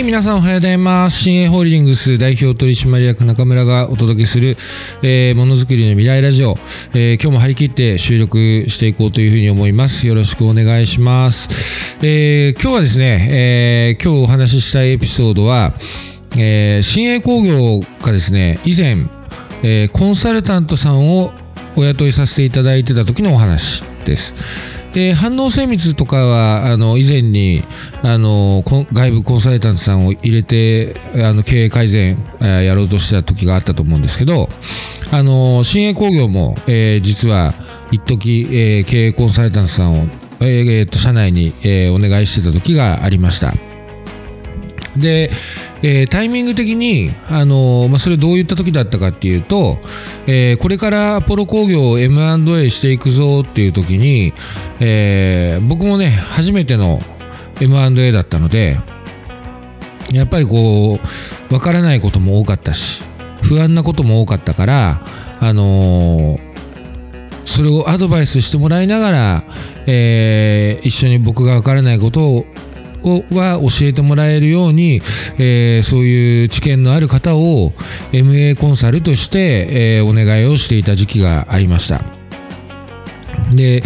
い、皆さんおはようございます。新鋭ホールディングス代表取締役中村がお届けする、えー、ものづくりの未来ラジオ、えー今日も張り切って収録していこうというふうに思います。よろしくお願いします。えー今日はですね、えー今日お話ししたいエピソードは、えー新鋭工業がですね、以前、えーコンサルタントさんをお雇いさせていただいてた時のお話です。で反応精密とかはあの以前にあの外部コンサルタントさんを入れてあの経営改善やろうとしてた時があったと思うんですけどあの新鋭工業も、えー実は一時、えー経営コンサルタントさんを、えーと社内に、えーお願いしてた時がありました。で、えータイミング的に、あのーまあ、それどういった時だったかっていうと、えーこれからアポロ工業を M&A していくぞっていう時に、えー僕もね、初めての M&A だったので、やっぱりこう、わからないことも多かったし、不安なことも多かったから、あのそれをアドバイスしてもらいながら、えー一緒に僕がわからないことををは教えてもらえるように、えーそういう知見のある方を MA コンサルとして、えーお願いをしていた時期がありました。で、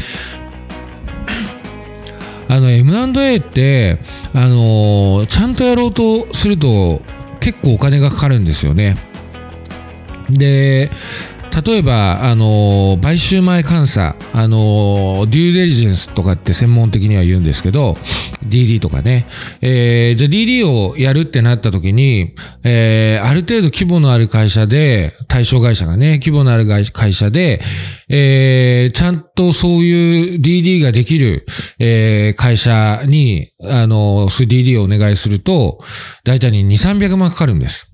あの M&A って、あのーちゃんとやろうとすると結構お金がかかるんですよね。で、例えば、あのー買収前監査、あのーデューデリジェンスとかって専門的には言うんですけど、DD とかね。えーじゃあ DD をやるってなった時に、えーある程度規模のある会社で、対象会社がね、規模のある会社で、えーちゃんとそういう DD ができる、えー会社に、あのそういう DD をお願いすると、だいたいに2、300万かかるんです。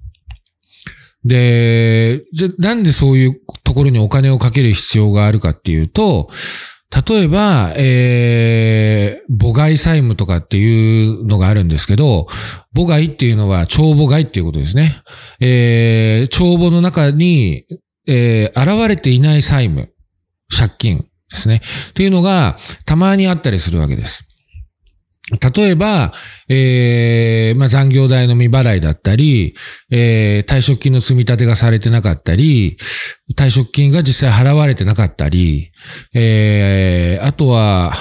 で、じゃ、なんでそういうところにお金をかける必要があるかっていうと、例えば、えー、母外債務とかっていうのがあるんですけど、母外っていうのは帳簿外っていうことですね。えー、帳簿の中に、えー、現れていない債務、借金ですね。っていうのがたまにあったりするわけです。例えば、えーまあ、残業代の未払いだったり、えー退職金の積み立てがされてなかったり、退職金が実際払われてなかったり、えーあとは、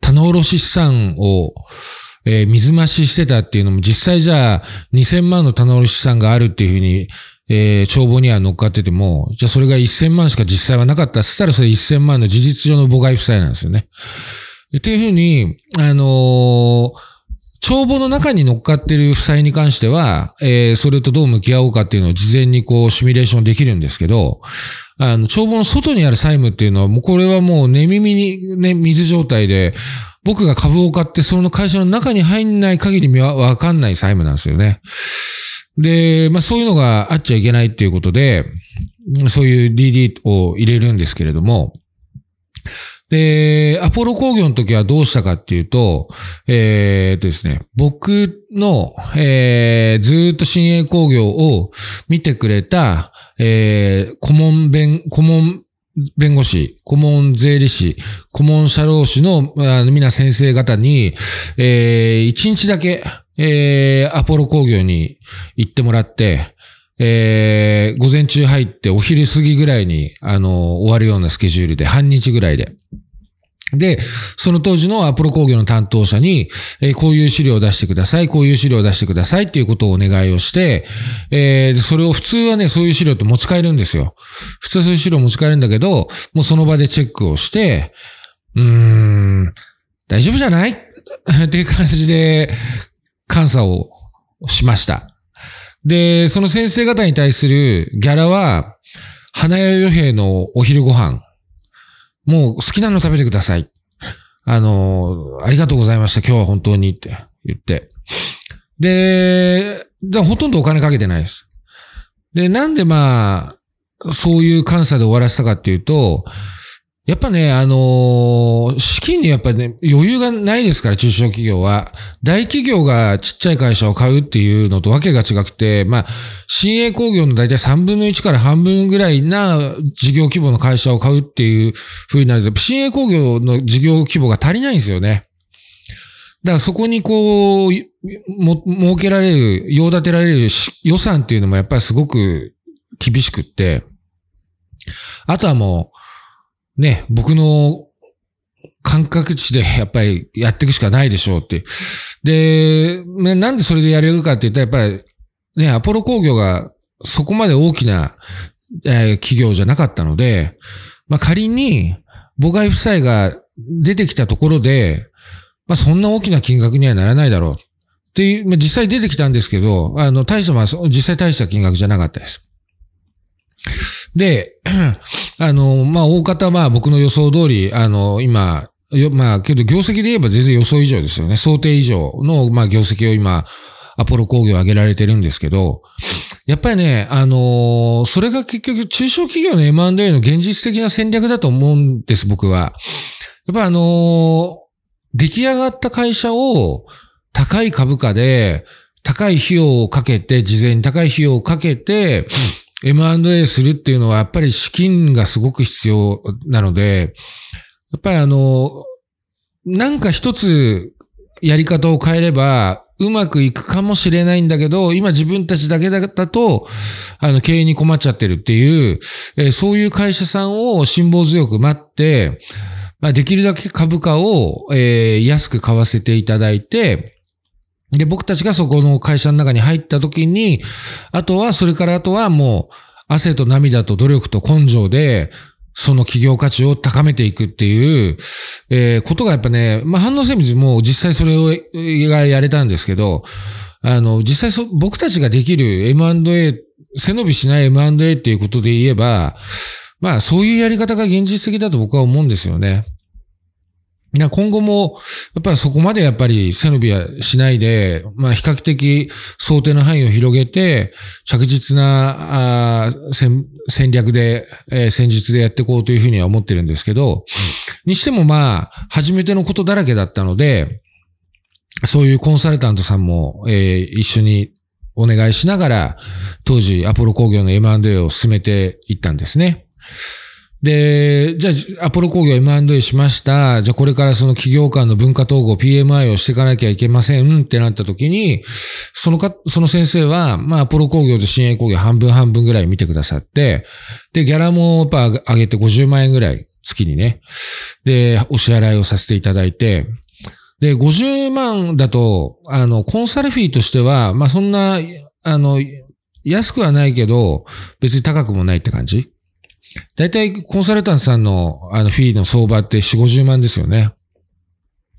棚卸資産を、えー水増ししてたっていうのも実際じゃあ2000万の棚卸資産があるっていうふうに、えー帳簿には乗っかってても、じゃあそれが1000万しか実際はなかったら、そしたらそれ1000万の事実上の母外負債なんですよね。っていうふうに、あのー帳簿の中に乗っかってる負債に関しては、えーそれとどう向き合おうかっていうのを事前にこうシミュレーションできるんですけど、あの、帳簿の外にある債務っていうのは、もうこれはもう寝耳にね、水状態で、僕が株を買ってその会社の中に入んない限りはわかんない債務なんですよね。で、まあそういうのがあっちゃいけないっていうことで、そういう DD を入れるんですけれども、で、アポロ工業の時はどうしたかっていうと、えーとですね、僕の、えーずっと新鋭工業を見てくれた、えー顧問弁、顧問弁護士、顧問税理士、顧問社労士のあの皆先生方に、えー一日だけ、えーアポロ工業に行ってもらって、えー午前中入ってお昼過ぎぐらいに、あの、終わるようなスケジュールで、半日ぐらいで。で、その当時のアポロ工業の担当者に、えーこういう資料を出してください、こういう資料を出してくださいっていうことをお願いをして、えーそれを普通はね、そういう資料って持ち帰るんですよ。普通はそういう資料持ち帰るんだけど、もうその場でチェックをして、うーん、大丈夫じゃない？っていう感じで、監査をしました。で、その先生方に対するギャラは、花屋与兵のお昼ご飯。もう好きなの食べてください。あの、ありがとうございました。今日は本当にって言って。で、でほとんどお金かけてないです。で、なんでまあ、そういう監査で終わらせたかっていうと、やっぱね、あのー資金にやっぱね、余裕がないですから、中小企業は。大企業がちっちゃい会社を買うっていうのとわけが違くて、まあ、新鋭工業の大体3分の1から半分ぐらいな事業規模の会社を買うっていう風になると、新鋭工業の事業規模が足りないんですよね。だからそこにこう、も、設けられる、用立てられる予算っていうのもやっぱりすごく厳しくって、あとはもう、ね、僕の感覚値でやっぱりやっていくしかないでしょうって。で、なんでそれでやれるかって言ったらやっぱり、ね、アポロ工業がそこまで大きな、えー、企業じゃなかったので、まあ、仮に、母外負債が出てきたところで、まあ、そんな大きな金額にはならないだろう。っていう、まあ、実際出てきたんですけど、あの、大した、まあ、実際大した金額じゃなかったです。で、あの、まあ、大方、ま、僕の予想通り、あの、今、まあ、けど業績で言えば全然予想以上ですよね。想定以上の、まあ、業績を今、アポロ工業上げられてるんですけど、やっぱりね、あのー、それが結局中小企業の M&A の現実的な戦略だと思うんです、僕は。やっぱあのー、出来上がった会社を高い株価で、高い費用をかけて、事前に高い費用をかけて、M&A するっていうのはやっぱり資金がすごく必要なので、やっぱりあの、なんか一つやり方を変えれば、うまくいくかもしれないんだけど、今自分たちだけだと、あの、経営に困っちゃってるっていう、え、そういう会社さんを辛抱強く待って、まあ、できるだけ株価を、え、安く買わせていただいて、で、僕たちがそこの会社の中に入った時に、あとは、それからあとはもう、汗と涙と努力と根性で、その企業価値を高めていくっていう、えー、ことがやっぱね、まあ、反応精密も実際それを、がやれたんですけど、あの、実際そ、僕たちができる M&A、背伸びしない M&A っていうことで言えば、まあ、そういうやり方が現実的だと僕は思うんですよね。今後も、やっぱりそこまでやっぱり背伸びはしないで、まあ比較的想定の範囲を広げて、着実なあ戦戦略で、えー、戦術でやっていこうというふうには思ってるんですけど、にしてもまあ、初めてのことだらけだったので、そういうコンサルタントさんも、えー、一緒にお願いしながら、当時アポロ工業の M&A を進めていったんですね。で、じゃあ、アポロ工業 M&A しました。じゃあ、これからその企業間の文化統合 PMI をしていかなきゃいけませんってなった時に、そのか、その先生は、まあ、アポロ工業と新鋭工業半分半分ぐらい見てくださって、で、ギャラもやっぱ上げて50万円ぐらい月にね。で、お支払いをさせていただいて、で、50万だと、あの、コンサルフィーとしては、まあ、そんな、あの、安くはないけど、別に高くもないって感じ大体コンサルタントさんのあのフィーの相場って4、50万ですよね。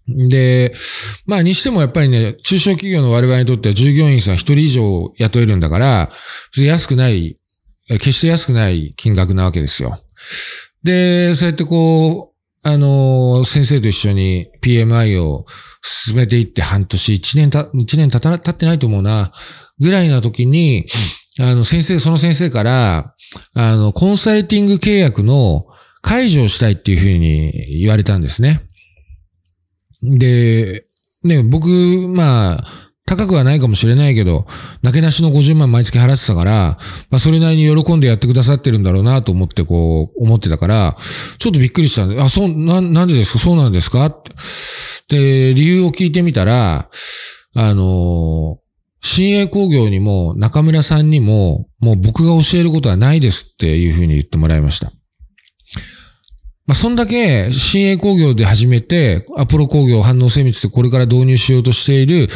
で、まあにしてもやっぱりね、中小企業の我々にとっては従業員さん一人以上雇えるんだから、安くない、決して安くない金額なわけですよ。で、そうやってこう、あの、先生と一緒に PMI を進めていって半年、1年た、一年経た、経ってないと思うな、ぐらいな時に、あの、先生、その先生から、あの、コンサルティング契約の解除をしたいっていうふうに言われたんですね。で、ね、僕、まあ、高くはないかもしれないけど、なけなしの50万毎月払ってたから、まあそれなりに喜んでやってくださってるんだろうなと思ってこう、思ってたから、ちょっとびっくりしたんで、あ、そう、な、なんでですか？そうなんですか？って。理由を聞いてみたら、あの、新鋭工業にも中村さんにも、もう僕が教えることはないですっていうふうに言ってもらいました。まあ、そんだけ、新鋭工業で始めて、アポロ工業反応精密でこれから導入しようとしている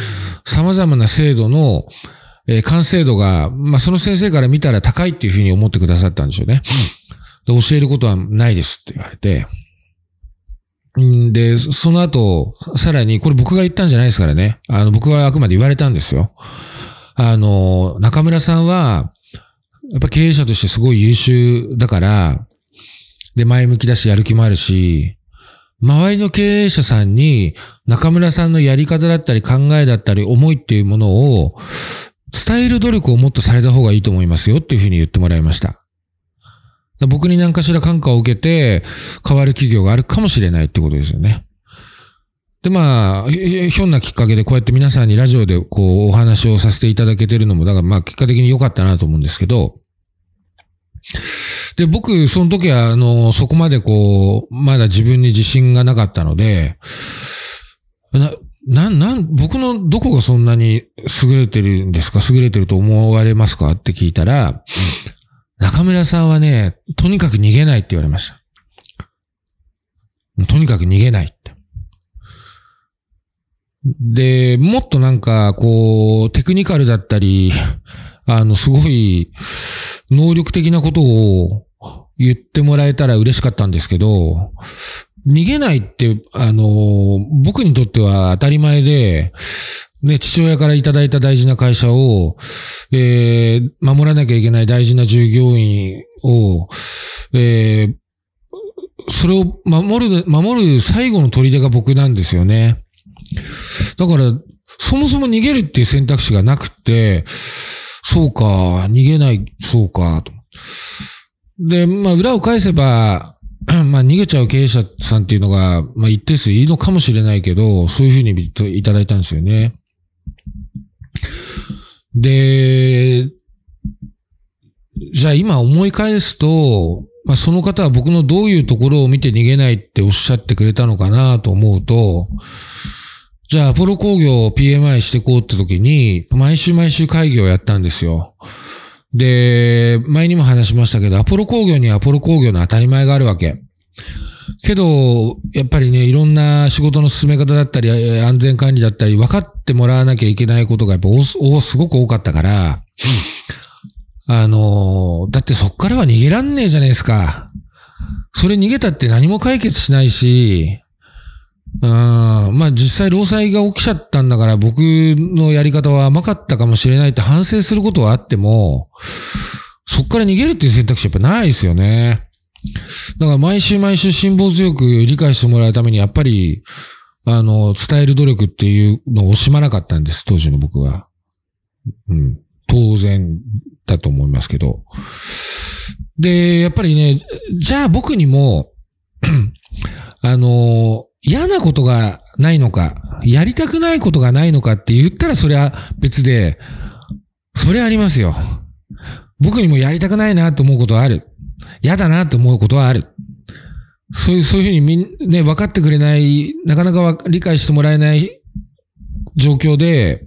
様々な制度の、え、完成度が、まあ、その先生から見たら高いっていうふうに思ってくださったんでしょうね。で教えることはないですって言われて、で、その後、さらに、これ僕が言ったんじゃないですからね。あの、僕はあくまで言われたんですよ。あの、中村さんは、やっぱ経営者としてすごい優秀だから、で、前向きだし、やる気もあるし、周りの経営者さんに、中村さんのやり方だったり考えだったり思いっていうものを、伝える努力をもっとされた方がいいと思いますよっていうふうに言ってもらいました。僕に何かしら感化を受けて変わる企業があるかもしれないってことですよね。で、まあ、ひょんなきっかけでこうやって皆さんにラジオでこうお話をさせていただけてるのも、だからまあ結果的に良かったなと思うんですけど、で、僕、その時は、あの、そこまでこう、まだ自分に自信がなかったので、な、な、なん、僕のどこがそんなに優れてるんですか？優れてると思われますか？って聞いたら、中村さんはね、とにかく逃げないって言われました。とにかく逃げないって。で、もっとなんか、こう、テクニカルだったり、あの、すごい、能力的なことを言ってもらえたら嬉しかったんですけど、逃げないって、あの、僕にとっては当たり前で、ね、父親からいただいた大事な会社を、えー、守らなきゃいけない大事な従業員を、えー、それを守る、守る最後の砦が僕なんですよね。だから、そもそも逃げるっていう選択肢がなくて、そうか、逃げない、そうか、と。で、まあ、裏を返せば、まあ、逃げちゃう経営者さんっていうのが、まあ、一定数いるのかもしれないけど、そういうふうにいただいたんですよね。で、じゃあ今思い返すと、まあ、その方は僕のどういうところを見て逃げないっておっしゃってくれたのかなと思うと、じゃあアポロ工業を PMI してこうって時に、毎週毎週会議をやったんですよ。で、前にも話しましたけど、アポロ工業にはアポロ工業の当たり前があるわけ。けど、やっぱりね、いろんな仕事の進め方だったり、安全管理だったり、分かってもらわなきゃいけないことがやっぱお、すごく多かったから、あの、だってそっからは逃げらんねえじゃないですか。それ逃げたって何も解決しないし、うん、まあ実際労災が起きちゃったんだから僕のやり方は甘かったかもしれないって反省することはあっても、そっから逃げるっていう選択肢やっぱないですよね。だから毎週毎週辛抱強く理解してもらうためにやっぱり、あの、伝える努力っていうのを惜しまなかったんです、当時の僕は。うん。当然だと思いますけど。で、やっぱりね、じゃあ僕にも あの、嫌なことがないのか、やりたくないことがないのかって言ったらそれは別で、それはありますよ。僕にもやりたくないなと思うことある。嫌だなと思うことはある。そういう、そういうふうにみん、ね、分かってくれない、なかなか理解してもらえない状況で、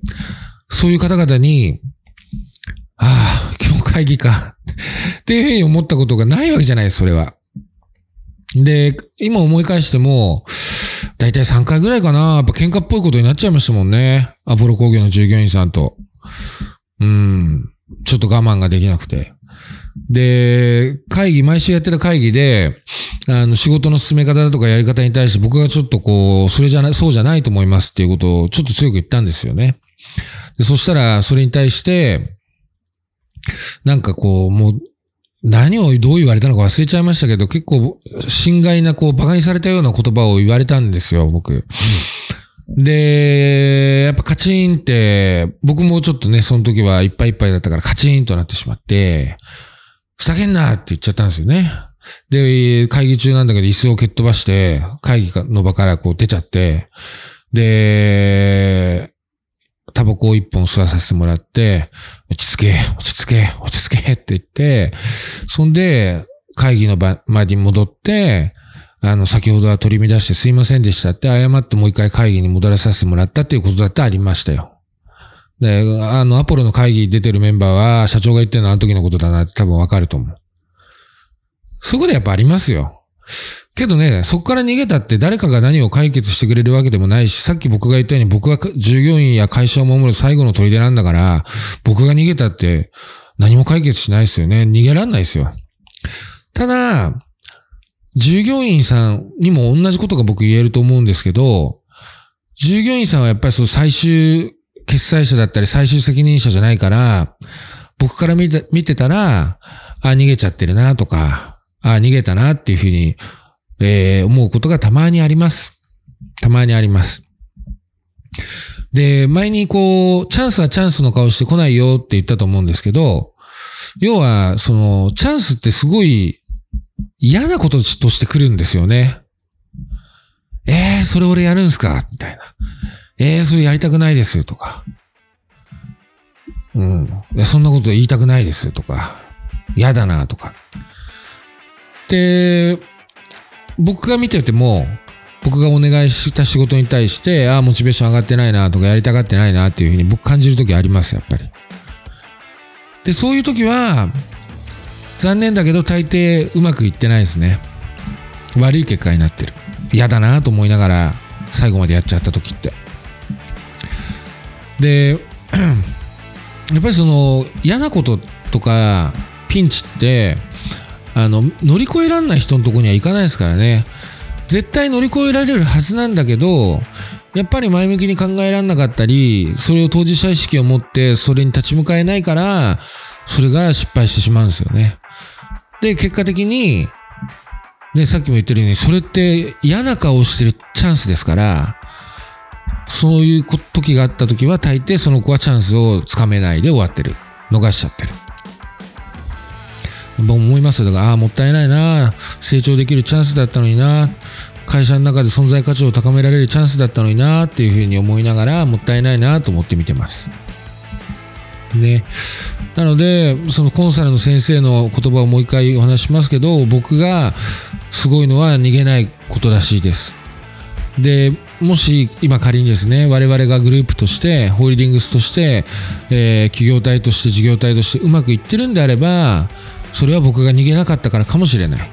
そういう方々に、ああ、今日会議か。っていうふうに思ったことがないわけじゃないです、それは。で、今思い返しても、だいたい3回ぐらいかな。やっぱ喧嘩っぽいことになっちゃいましたもんね。アポロ工業の従業員さんと。うん。ちょっと我慢ができなくて。で、会議、毎週やってた会議で、あの、仕事の進め方だとかやり方に対して僕がちょっとこう、それじゃない、そうじゃないと思いますっていうことをちょっと強く言ったんですよね。でそしたら、それに対して、なんかこう、もう、何をどう言われたのか忘れちゃいましたけど、結構、心外な、こう、馬鹿にされたような言葉を言われたんですよ、僕。で、やっぱカチンって、僕もちょっとね、その時はいっぱいいっぱいだったからカチンとなってしまって、ふざけんなって言っちゃったんですよね。で、会議中なんだけど椅子を蹴っ飛ばして、会議の場からこう出ちゃって、で、タバコを一本吸わさせてもらって、落ち着け、落ち着け、落ち着けって言って、そんで、会議の場まで戻って、あの、先ほどは取り乱してすいませんでしたって謝ってもう一回会議に戻らさせてもらったっていうことだってありましたよ。で、あの、アポロの会議出てるメンバーは、社長が言ってるのはあの時のことだなって多分わかると思う。そういうことやっぱありますよ。けどね、そこから逃げたって誰かが何を解決してくれるわけでもないし、さっき僕が言ったように僕は従業員や会社を守る最後の砦なんだから、僕が逃げたって何も解決しないですよね。逃げらんないですよ。ただ、従業員さんにも同じことが僕言えると思うんですけど、従業員さんはやっぱりその最終決済者だったり最終責任者じゃないから、僕から見て見てたら、あ、逃げちゃってるなとか、あ、逃げたなっていうふうにえー、思うことがたまにあります。たまにあります。で、前にこう、チャンスはチャンスの顔してこないよって言ったと思うんですけど、要は、その、チャンスってすごい嫌なこととして来るんですよね。えー、それ俺やるんすか？みたいな。えー、それやりたくないですとか。うん。いや、そんなこと言いたくないですとか。嫌だなとか。で、僕が見てても、僕がお願いした仕事に対して、ああ、モチベーション上がってないなとか、やりたがってないなっていうふうに僕感じるときあります、やっぱり。で、そういうときは、残念だけど大抵うまくいってないですね。悪い結果になってる。嫌だなと思いながら最後までやっちゃった時って。で、やっぱりその嫌なこととかピンチってあの乗り越えられない人のとこには行かないですからね。絶対乗り越えられるはずなんだけど、やっぱり前向きに考えられなかったり、それを当事者意識を持ってそれに立ち向かえないから、それが失敗してしまうんですよね。で、結果的に、ね、さっきも言ってるように、それって嫌な顔をしてるチャンスですから、そういう時があった時は大抵その子はチャンスをつかめないで終わってる。逃しちゃってる。僕思いますよ。だから、ああ、もったいないな。成長できるチャンスだったのにな。会社の中で存在価値を高められるチャンスだったのになっていうふうに思いながら、もったいないなと思って見てます。ね。なので、そのコンサルの先生の言葉をもう一回お話しますけど、僕がすごいのは逃げないことらしいです。で、もし今仮にですね、我々がグループとして、ホールディングスとして、えー、企業体として事業体としてうまくいってるんであれば、それは僕が逃げなかったからかもしれない。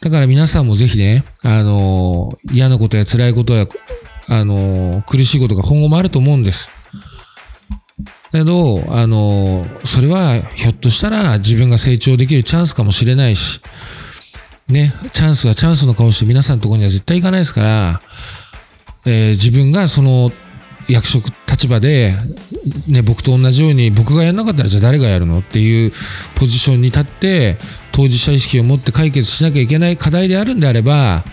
だから皆さんもぜひね、あのー、嫌なことや辛いことや、あのー、苦しいことが今後もあると思うんです。だけど、あの、それはひょっとしたら自分が成長できるチャンスかもしれないし、ね、チャンスはチャンスの顔して皆さんのところには絶対行かないですから、えー、自分がその役職立場で、ね、僕と同じように僕がやんなかったらじゃあ誰がやるのっていうポジションに立って当事者意識を持って解決しなきゃいけない課題であるんであれば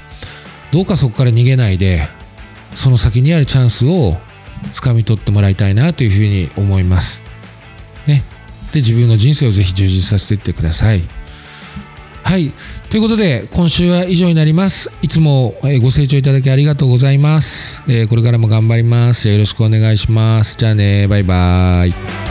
どうかそこから逃げないでその先にあるチャンスを掴み取ってもらいたいなというふうに思います。ね。で、自分の人生をぜひ充実させていってください。はい。ということで、今週は以上になります。いつもご清聴いただきありがとうございます。え、これからも頑張ります。よろしくお願いします。じゃあね、バイバーイ。